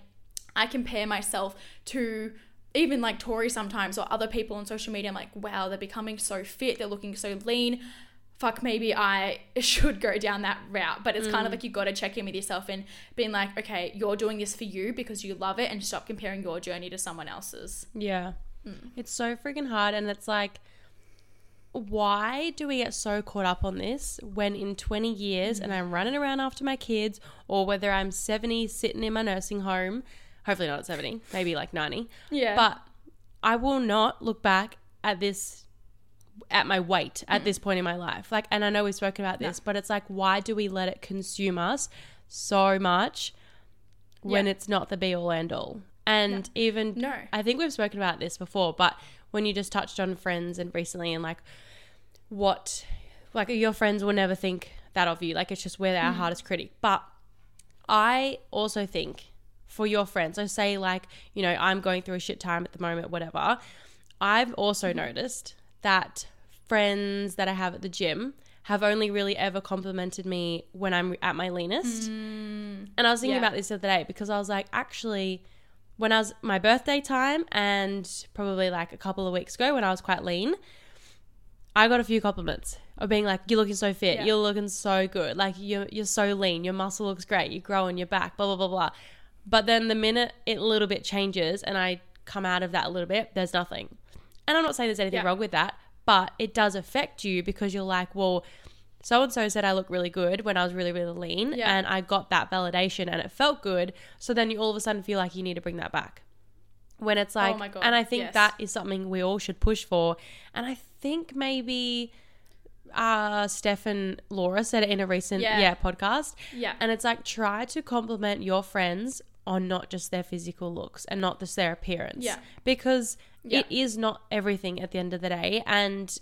I compare myself to even like Tori sometimes or other people on social media. I'm like, wow, they're becoming so fit, they're looking so lean. Fuck, maybe I should go down that route. But it's kind of mm. like you got to check in with yourself and being like, okay, you're doing this for you because you love it and stop comparing your journey to someone else's. Yeah. Mm. It's so freaking hard. And it's like, why do we get so caught up on this when in 20 years and mm. I'm running around after my kids, or whether I'm 70 sitting in my nursing home, hopefully not at 70, maybe like 90, Yeah. but I will not look back at this at my weight at this point in my life. Like and I know we've spoken about this, but it's like why do we let it consume us so much when Yeah. it's not the be all end all? And even No. I think we've spoken about this before, but when you just touched on friends and recently and like what like your friends will never think that of you. Like it's just we're our mm. hardest critic. But I also think for your friends, so say like, you know, I'm going through a shit time at the moment, whatever. I've also mm-hmm. noticed that friends that I have at the gym have only really ever complimented me when I'm at my leanest. Mm. And I was thinking Yeah. about this the other day because I was like, actually, when I was my birthday time and probably like a couple of weeks ago when I was quite lean, I got a few compliments of being like, "You're looking so fit. Yeah. You're looking so good. Like you're you're so lean. Your muscle looks great. You're growing your back. Blah blah blah blah." But then the minute it a little bit changes and I come out of that a little bit, there's nothing. And I'm not saying there's anything Yeah. wrong with that, but it does affect you because you're like, well, so and so said I look really good when I was really, really lean, Yeah. and I got that validation and it felt good. So then you all of a sudden feel like you need to bring that back. When it's like, Oh my God, and I think yes. that is something we all should push for. And I think maybe uh, Steph and Laura said it in a recent Yeah. yeah podcast. Yeah. And it's like try to compliment your friends on not just their physical looks and not just their appearance. Yeah. Because Yeah. it is not everything at the end of the day. And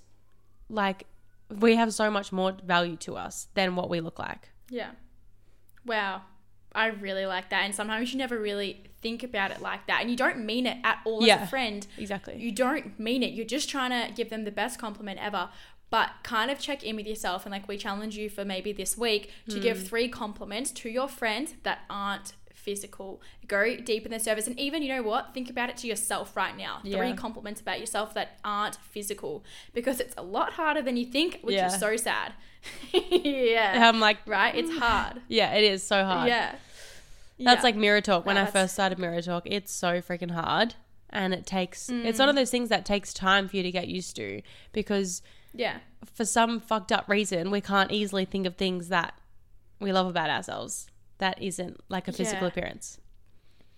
like we have so much more value to us than what we look like. Yeah. Wow. I really like that. And sometimes you never really think about it like that. And you don't mean it at all as a friend. Exactly. You don't mean it. You're just trying to give them the best compliment ever. But kind of check in with yourself. And like we challenge you for maybe this week to Hmm. give three compliments to your friends that aren't physical. Go deep in the service. And even, you know what? Think about it to yourself right now. Three compliments about yourself that aren't physical. Because it's a lot harder than you think, which Yeah. is so sad. yeah. I'm like, right? It's hard. yeah, it is so hard. Yeah. That's Yeah. like Mirror Talk. When No, I first started Mirror Talk, it's so freaking hard. And it takes, it's Mm. one of those things that takes time for you to get used to because yeah. for some fucked up reason, we can't easily think of things that we love about ourselves that isn't like a physical Yeah. appearance.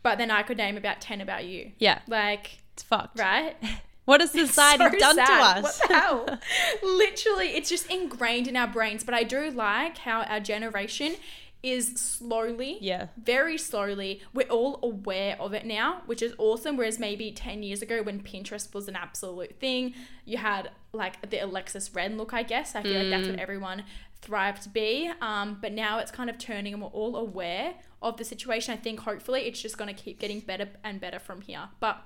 But then I could name about 10 about you. Yeah, Like, it's fucked. right? What has society So done to us? What the hell? Literally, it's just ingrained in our brains. But I do like how our generation is slowly, yeah, very slowly, we're all aware of it now, which is awesome. Whereas maybe 10 years ago, when Pinterest was an absolute thing, you had like the Alexis Ren look, I guess. I feel like that's what mm. everyone thrived to be. Um, but now it's kind of turning and we're all aware of the situation. I think hopefully it's just going to keep getting better and better from here. But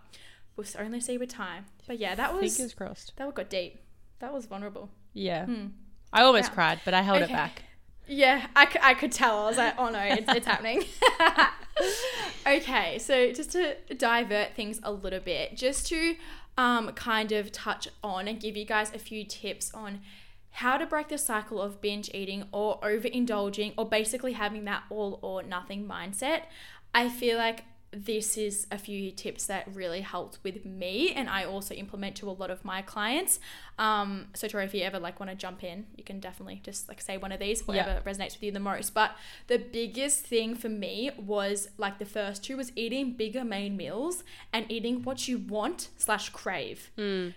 we'll only see with time. But yeah, that was fingers crossed. that got deep. That was vulnerable. Yeah, Hmm. I almost Yeah. cried, but I held it back. Yeah, I, c- I could tell. I was like, oh no, it's, it's happening. okay, so just to divert things a little bit, just to um, kind of touch on and give you guys a few tips on how to break the cycle of binge eating or overindulging or basically having that all or nothing mindset. I feel like this is a few tips that really helped with me and I also implement to a lot of my clients. Um, so Tori, if you ever like want to jump in, you can definitely just like say one of these, whatever Yeah. resonates with you the most. But the biggest thing for me was like the first two was eating bigger main meals and eating what you want slash crave.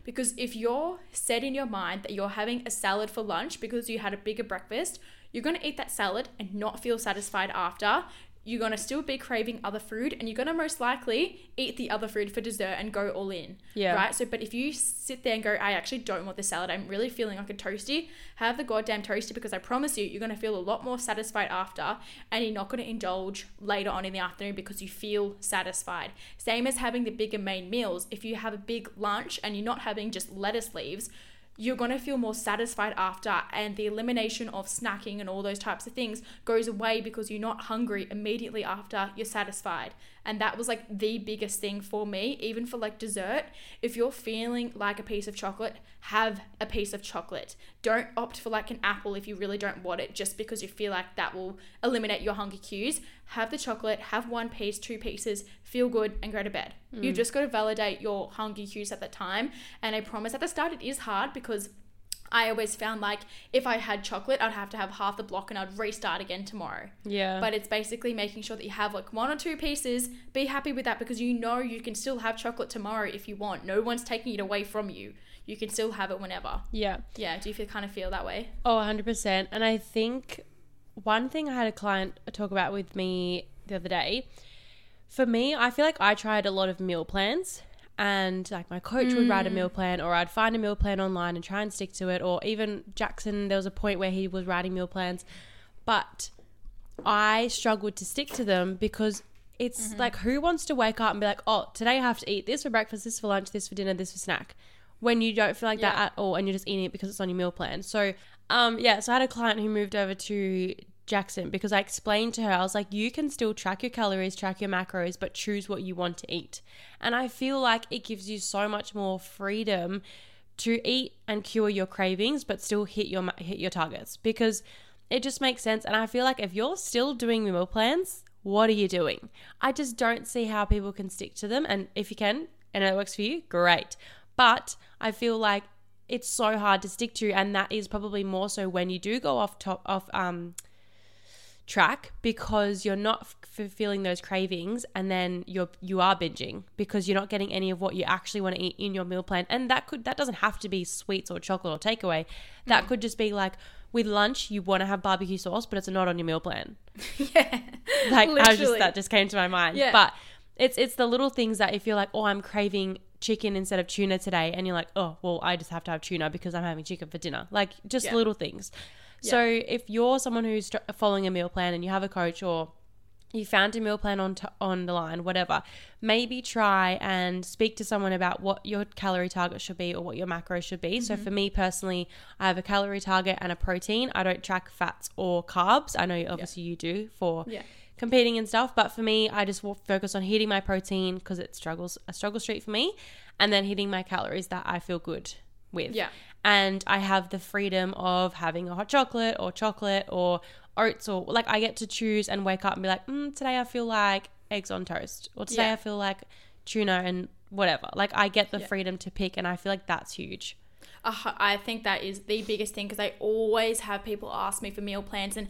Because if you're set in your mind that you're having a salad for lunch because you had a bigger breakfast, you're gonna eat that salad and not feel satisfied after. You're gonna still be craving other food, and you're gonna most likely eat the other food for dessert and go all in. Yeah. Right. So, but if you sit there and go, I actually don't want the salad. I'm really feeling like a toasty. Have the goddamn toasty because I promise you, you're gonna feel a lot more satisfied after, and you're not gonna indulge later on in the afternoon because you feel satisfied. Same as having the bigger main meals. If you have a big lunch and you're not having just lettuce leaves, you're going to feel more satisfied after and the elimination of snacking and all those types of things goes away because you're not hungry immediately after you're satisfied and that was like the biggest thing for me even for like dessert. If you're feeling like a piece of chocolate have a piece of chocolate. Don't opt for like an apple if you really don't want it just because you feel like that will eliminate your hunger cues. Have the chocolate have one piece two pieces feel good and go to bed. You've mm. just got to validate your hunger cues at the time. And i promise at the start it is hard because I always found like if I had chocolate, I'd have to have half the block and I'd restart again tomorrow. Yeah. But it's basically making sure that you have like one or two pieces. Be happy with that because you know you can still have chocolate tomorrow if you want. No one's taking it away from you. You can still have it whenever. yeah. Yeah. Do you feel kind of feel that way? Oh, 100%. And I think one thing I had a client talk about with me the other day, for me, I feel like I tried a lot of meal plans and like my coach would write a meal plan or I'd find a meal plan online and try and stick to it or even Jackson there was a point where he was writing meal plans but I struggled to stick to them because it's like who wants to wake up and be like oh today I have to eat this for breakfast this for lunch this for dinner this for snack when you don't feel like that at all and you're just eating it because it's on your meal plan. So um yeah so I had a client who moved over to Jackson because I explained to her, I was like, you can still track your calories, track your macros, but choose what you want to eat. And I feel like it gives you so much more freedom to eat and cure your cravings, but still hit your hit your targets because it just makes sense. And I feel like if you're still doing meal plans, what are you doing? I just don't see how people can stick to them. And if you can, and it works for you, great. But I feel like it's so hard to stick to, and that is probably more so when you do go off top off um track because you're not fulfilling those cravings and then you're you are binging because you're not getting any of what you actually want to eat in your meal plan. And that could that doesn't have to be sweets or chocolate or takeaway. That mm. could just be like with lunch you want to have barbecue sauce but it's not on your meal plan. Yeah. like I was just that just came to my mind. Yeah. but it's it's the little things that if you're like oh I'm craving chicken instead of tuna today and you're like oh well I just have to have tuna because I'm having chicken for dinner. Like just Yeah. little things so if you're someone who's following a meal plan and you have a coach or you found a meal plan on t- on the line, whatever, maybe try and speak to someone about what your calorie target should be or what your macro should be. So Mm-hmm. for me personally, I have a calorie target and a protein. I don't track fats or carbs. I know obviously you do for Yeah. competing and stuff, but for me, I just focus on hitting my protein because it struggles a struggle street for me, and then hitting my calories that I feel good with Yeah. And I have the freedom of having a hot chocolate or chocolate or oats or like I get to choose and wake up and be like, mm, today I feel like eggs on toast or today Yeah. I feel like tuna and whatever. Like I get the Yeah. freedom to pick, and I feel like that's huge. Uh, I think that is the biggest thing because I always have people ask me for meal plans and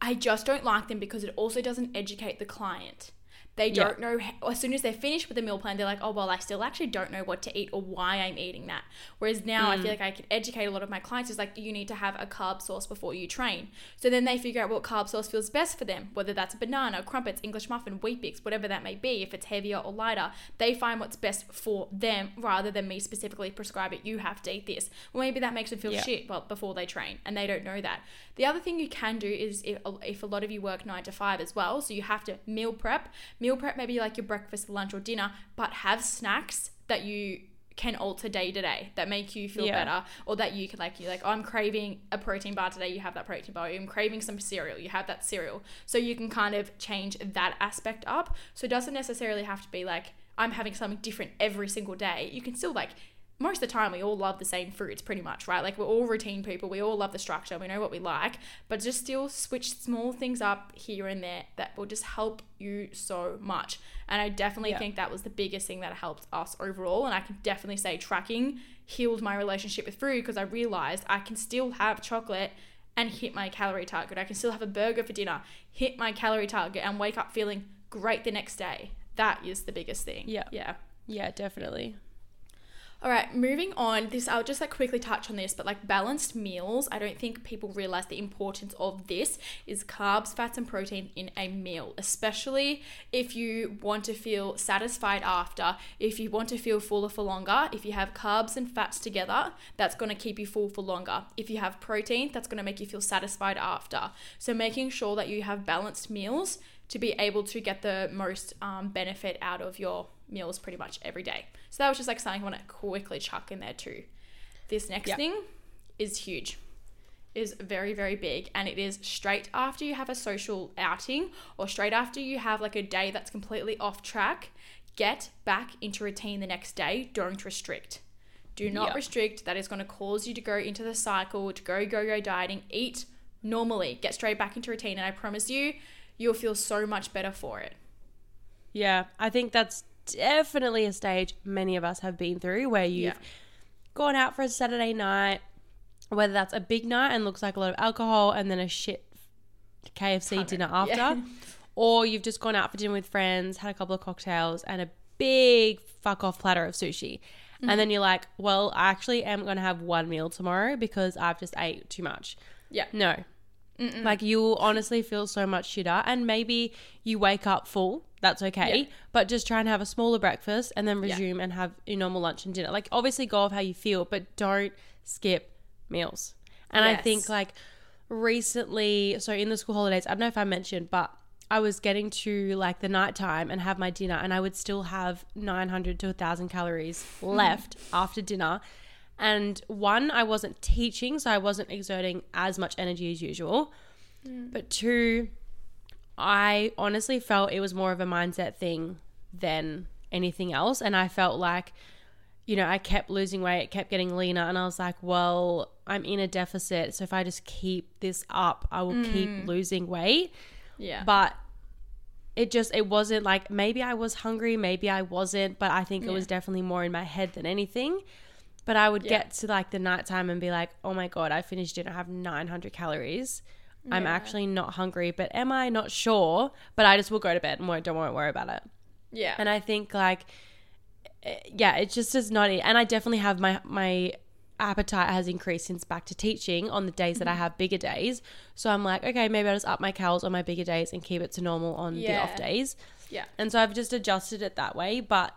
I just don't like them because it also doesn't educate the client. They don't know, as soon as they're finished with the meal plan, they're like, oh, well, I still actually don't know what to eat or why I'm eating that. Whereas now I feel mm. like I can educate a lot of my clients. It's like, you need to have a carb source before you train. So then they figure out what carb source feels best for them, whether that's a banana, crumpets, English muffin, Weet-Bix, whatever that may be. If it's heavier or lighter, they find what's best for them rather than me specifically prescribe it. You have to eat this. Well, maybe that makes them feel Yeah. shit well, before they train and they don't know that. The other thing you can do is if, if a lot of you work nine to five as well, so you have to meal prep. Meal prep maybe like your breakfast, lunch, or dinner, but have snacks that you can alter day to day that make you feel Yeah. better or that you can like you like oh, I'm craving a protein bar today you have that protein bar. I'm craving some cereal you have that cereal. So you can kind of change that aspect up. So it doesn't necessarily have to be like I'm having something different every single day. You can still like most of the time we all love the same fruits pretty much, right? Like we're all routine people. We all love the structure. We know what we like, but just still switch small things up here and there that will just help you so much. And I definitely Yeah. think that was the biggest thing that helped us overall. And I can definitely say tracking healed my relationship with food because I realized I can still have chocolate and hit my calorie target. I can still have a burger for dinner, hit my calorie target, and wake up feeling great the next day. That is the biggest thing. Yeah. Yeah. Yeah, definitely. All right, moving on. This I'll just like quickly touch on this, but like balanced meals, I don't think people realize the importance of this is carbs, fats and protein in a meal, especially if you want to feel satisfied after, if you want to feel fuller for longer, if you have carbs and fats together, that's going to keep you full for longer. If you have protein, that's going to make you feel satisfied after. So making sure that you have balanced meals to be able to get the most um, benefit out of your meals pretty much every day. So that was just like something I want to quickly chuck in there too. This next Yeah. thing is huge. Is very very big and it is straight after you have a social outing or straight after you have like a day that's completely off track, get back into routine the next day, don't restrict. Do not Yeah. restrict. That is going to cause you to go into the cycle, to go go go dieting. Eat normally. Get straight back into routine and I promise you you'll feel so much better for it. Yeah, I think that's definitely a stage many of us have been through where you've Yeah. gone out for a Saturday night, whether that's a big night and looks like a lot of alcohol and then a shit KFC dinner after, yeah. or you've just gone out for dinner with friends, had a couple of cocktails and a big fuck off platter of sushi. Mm-hmm. And then you're like, well, I actually am going to have one meal tomorrow because I've just ate too much. Yeah. No. Like you'll honestly feel so much shitter, and maybe you wake up full. That's okay, Yeah. but just try and have a smaller breakfast and then Yeah. resume and have your normal lunch and dinner. Like obviously go off how you feel, but don't skip meals. And I think like recently, so in the school holidays, I don't know if I mentioned, but I was getting to like the nighttime and have my dinner, and I would still have 900 to 1,000 calories left after dinner. And one, I wasn't teaching, so I wasn't exerting as much energy as usual. Mm. But two, I honestly felt it was more of a mindset thing than anything else. And I felt like, you know, I kept losing weight, kept getting leaner. And I was like, well, I'm in a deficit. So if I just keep this up, I will keep mm. losing weight. Yeah. But it just, it wasn't like maybe I was hungry, maybe I wasn't. But I think it was definitely more in my head than anything. But I would Yeah. get to like the nighttime and be like, oh my God, I finished dinner, I have 900 calories. I'm actually not hungry, but am I not sure? But I just will go to bed and won't, don't won't worry about it. yeah. And I think like, eh, yeah, it just is not. And I definitely have my my appetite has increased since back to teaching on the days that I have bigger days. So I'm like, okay, maybe I'll just up my calories on my bigger days and keep it to normal on the off days. yeah. And so I've just adjusted it that way. But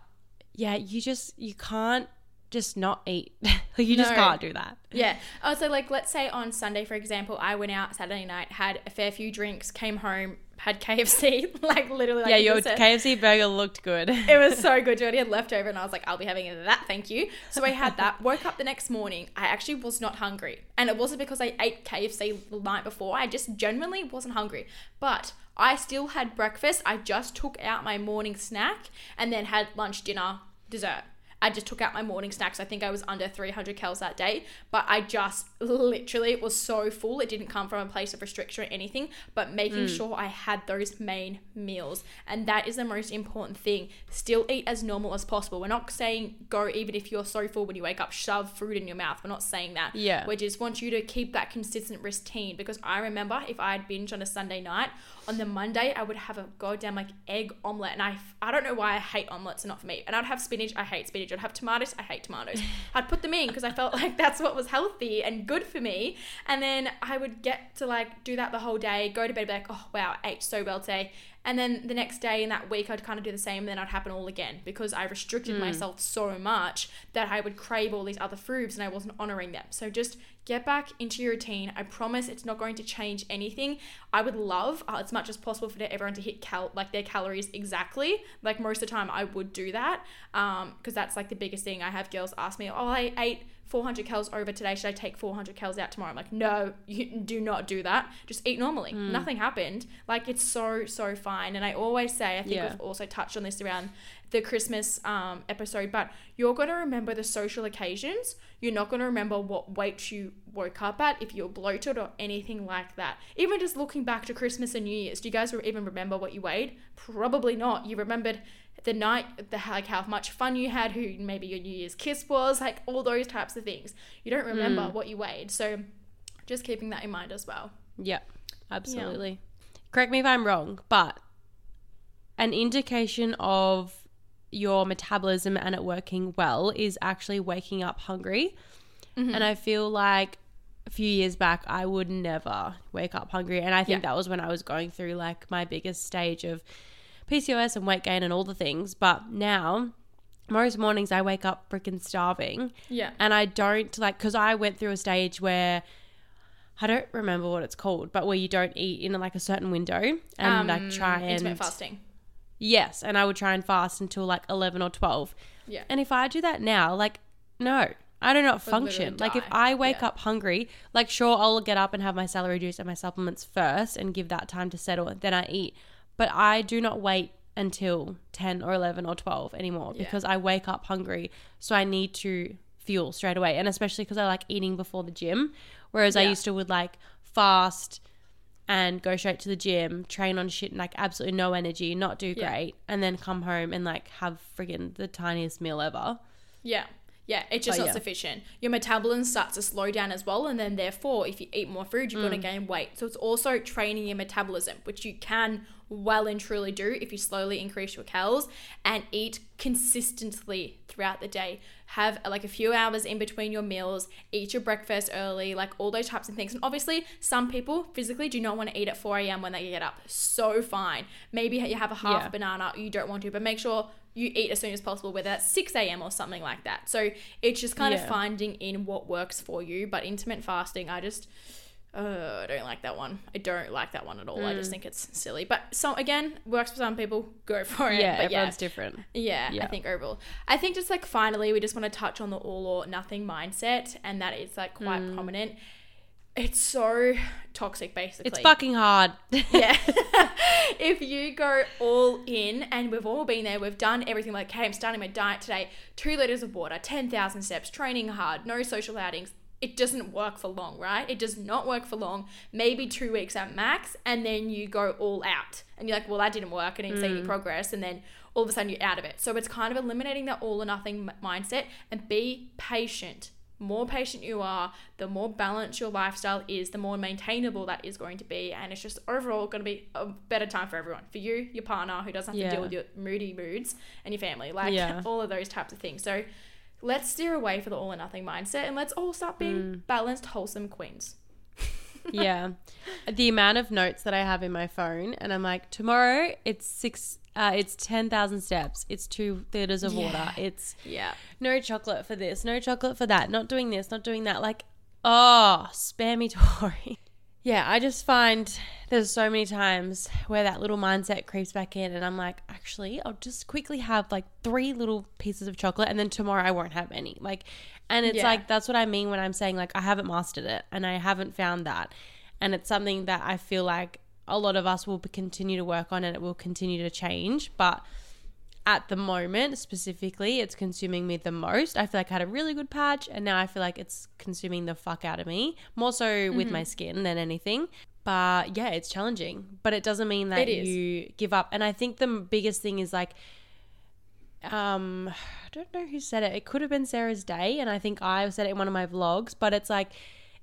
yeah, you just you can't just not eat. like you just No. can't do that. Yeah. Also, like, let's say on Sunday, for example, I went out Saturday night, had a fair few drinks, came home, had KFC, like literally. Like yeah, your said. KFC burger looked good. It was so good. Jodie had leftover, and I was like, I'll be having that, thank you. So I had that. Woke up the next morning. I actually was not hungry, and it wasn't because I ate KFC the night before. I just genuinely wasn't hungry, but I still had breakfast. I just took out my morning snack and then had lunch, dinner, dessert. I just took out my morning snacks. I think I was under 300 calories that day, but I just literally was so full. It didn't come from a place of restriction or anything, but making mm. sure I had those main meals. And that is the most important thing. Still eat as normal as possible. We're not saying go even if you're so full when you wake up, shove food in your mouth. We're not saying that. Yeah. We just want you to keep that consistent routine because I remember if I had binge on a Sunday night, on the Monday I would have a goddamn like egg omelette. And I, I don't know why I hate omelets, are not for me. And I'd have spinach, I hate spinach. I'd have tomatoes, I hate tomatoes. I'd put them in because I felt like that's what was healthy and good for me. And then I would get to like do that the whole day, go to bed, be like, oh wow, I ate so well today. And then the next day in that week, I'd kind of do the same, and then I'd happen all again because I restricted myself so much that I would crave all these other foods and I wasn't honoring them. So just get back into your routine. I promise it's not going to change anything. I would love uh, as much as possible for everyone to hit cal like their calories exactly. Like most of the time, I would do that because that's like the biggest thing. I have girls ask me, "Oh, I ate 400 calories over today. Should I take 400 calories out tomorrow? I'm like, no, you do not do that. Just eat normally. Hmm. Nothing happened. Like it's so so fine. And I always say, I think Yeah. we've also touched on this around the Christmas um, episode, but you're going to remember the social occasions. You're not going to remember what weight you woke up at if you're bloated or anything like that. Even just looking back to Christmas and New Year's, do you guys even remember what you weighed? Probably not. You remembered the night, the like how much fun you had, who maybe your New Year's kiss was, like all those types of things. You don't remember Mm. what you weighed. So just keeping that in mind as well. Yeah, absolutely. Correct me if I'm wrong, but an indication of your metabolism and it working well is actually waking up hungry. And I feel like a few years back, I would never wake up hungry. And I think Yeah. that was when I was going through like my biggest stage of PCOS and weight gain and all the things. But now, most mornings I wake up freaking starving Yeah. and I don't like because I went through a stage where I don't remember what it's called, but where you don't eat in like a certain window and like try and Um, intermittent fasting. yes, and I would try and fast until like eleven or twelve. Yeah. And if I do that now, like no, I do not function. Like if. I wake Yeah. up hungry, like sure I'll get up and have my celery juice and my supplements first and give that time to settle, then I eat. But I do not wait until 10 or 11 or 12 anymore Yeah. because I wake up hungry. So I need to fuel straight away. And especially because I like eating before the gym. Whereas I used to would like fast and go straight to the gym, train on shit, and like absolutely no energy, not do Yeah. great, and then come home and like have friggin' the tiniest meal ever. Yeah. Yeah, it's just But not yeah. sufficient. Your metabolism starts to slow down as well, and then therefore, if you eat more food, you're Mm. going to gain weight. So it's also training your metabolism, which you can well and truly do if you slowly increase your calories and eat consistently throughout the day. Have like a few hours in between your meals, eat your breakfast early, like all those types of things. And obviously, some people physically do not want to eat at 4 a.m. when they get up. So fine. Maybe you have a half Yeah. banana, you don't want to, but make sure you eat as soon as possible, whether that's 6 a.m. or something like that. So it's just kind of finding in what works for you. But intermittent fasting, I just, uh, I don't like that one. I don't like that one at all. I Mm. just think it's silly. But so again, works for some people. Go for it. Yeah, but yeah, everyone's different. yeah, I think overall. I think just like finally, we just want to touch on the all or nothing mindset, and that is like quite Mm. prominent. It's so toxic, basically. It's fucking hard. Yeah. if you go all in, and we've all been there, we've done everything like, hey, I'm starting my diet today, two liters of water, 10,000 steps, training hard, no social outings. It doesn't work for long, right? It does not work for long. Maybe two weeks at max, and then you go all out. And you're like, well, that didn't work. I didn't see any mm. progress. And then all of a sudden you're out of it. So it's kind of eliminating that all or nothing m- mindset and be patient more patient you are, the more balanced your lifestyle is, the more maintainable that is going to be. And it's just overall going to be a better time for everyone. For you, your partner, who doesn't have to deal with your moody moods, and your family. Like Yeah. all of those types of things. So let's steer away for the all or nothing mindset and let's all start being balanced, wholesome queens. yeah. The amount of notes that I have in my phone, and I'm like, tomorrow it's six, uh, it's 10,000 steps, it's two liters of water, it's Yeah. no chocolate for this, no chocolate for that, not doing this, not doing that. Like, oh, spare me Tori. Yeah, I just find there's so many times where that little mindset creeps back in, and I'm like, actually, I'll just quickly have like three little pieces of chocolate, and then tomorrow I won't have any. Like, and it's Yeah. like, that's what I mean when I'm saying, like, I haven't mastered it, and I haven't found that. And it's something that I feel like a lot of us will continue to work on, and it will continue to change. But at the moment specifically it's consuming me the most. I feel like i had a really good patch and now i feel like it's consuming the fuck out of me more so with Mm-hmm. my skin than anything. But yeah it's challenging. But it doesn't mean that you give up. And i think the biggest thing is like um i don't know who said it. It could have been sarah's day and i think i said it in one of my vlogs but it's like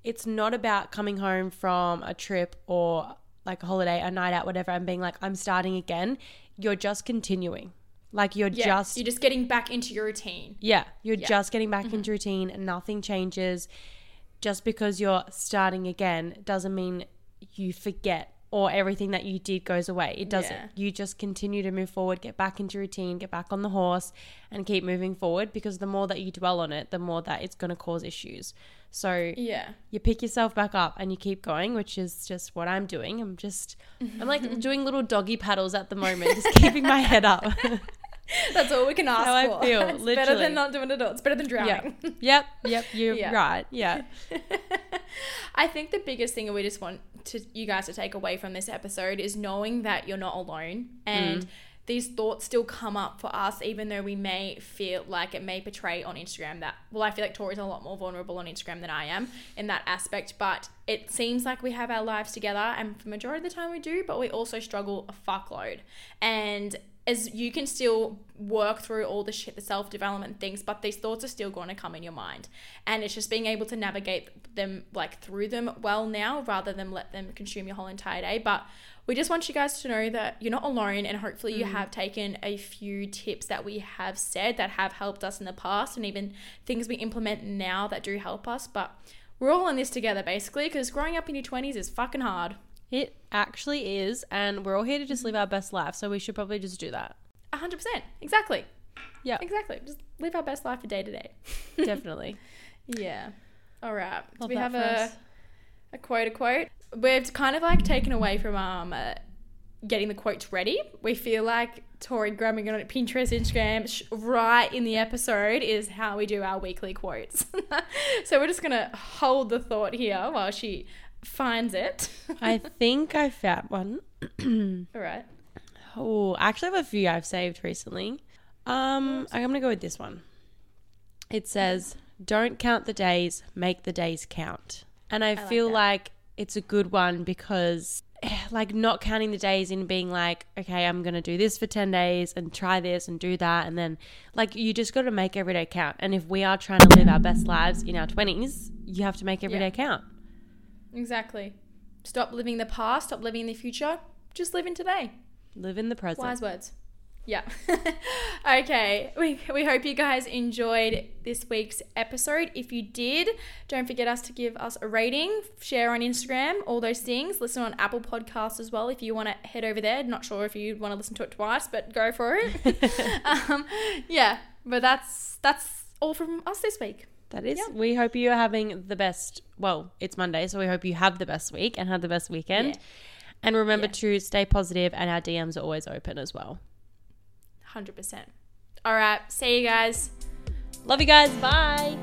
it's not about coming home from a trip or like a holiday a night out whatever and being like i'm starting again. You're just continuing like you're Yeah. just You're just getting back into your routine. yeah, you're Yeah. Mm-hmm. just getting back into routine and nothing changes. Just because you're starting again doesn't mean you forget or everything that you did goes away. It doesn't. Yeah. You just continue to move forward, get back into routine, get back on the horse and keep moving forward because the more that you dwell on it, the more that it's going to cause issues. So Yeah. you pick yourself back up and you keep going, which is just what I'm doing. I'm just, I'm like doing little doggy paddles at the moment, just keeping my head up. That's all we can ask how I for. feel, it's better than not doing it at all. It's better than drowning. Yep. Yep. You're Yeah. right. Yeah. I think the biggest thing we just want to you guys to take away from this episode is knowing that you're not alone. And Mm. these thoughts still come up for us even though we may feel like it may portray on Instagram that well I feel like Tori's a lot more vulnerable on Instagram than I am in that aspect. But it seems like we have our lives together and for majority of the time we do but we also struggle a fuckload. And as you can still work through all the shit, the self development things, but these thoughts are still going to come in your mind. And it's just being able to navigate them like through them well now rather than let them consume your whole entire day. But we just want you guys to know that you're not alone and hopefully you mm. have taken a few tips that we have said that have helped us in the past and even things we implement now that do help us. But we're all in this together basically because growing up in your 20s is fucking hard. It actually is, and we're all here to just live our best life, so we should probably just do that. 100%. Exactly. Yeah. Exactly. Just live our best life for day to day. Definitely. Yeah. All right. Do Love we have a, us. a quote? A quote. We've kind of like taken away from um uh, getting the quotes ready. We feel like Tori grabbing it on Pinterest, Instagram, sh- right in the episode is how we do our weekly quotes. so we're just gonna hold the thought here while she finds it. I think I found one. All right. Oh, I actually have a few I've saved recently. Um, I'm gonna go with this one. It says, "Don't count the days, make the days count." And I, like feel that. like it's a good one because, eh, like, not counting the days and being like, "Okay, I'm gonna do this for ten days and try this and do that," and then, like, you just got to make every day count. And if we are trying to live our best lives in our twenties, you have to make every day Yeah. count. Exactly. Stop living the past. Stop living in the future. Just live in today. Live in the present. Wise words. Yeah. okay. We, we hope you guys enjoyed this week's episode. If you did, don't forget us to give us a rating, share on Instagram, all those things. Listen on Apple Podcasts as well if you want to head over there. Not sure if you want to listen to it twice, but go for it. um, yeah. But that's that's all from us this week. That is. Yeah. We hope you are having the best. Well, it's Monday, so we hope you have the best week and have the best weekend. Yeah. And remember Yeah. to stay positive, and our DMs are always open as well. 100%. All right. See you guys. Love you guys. Bye.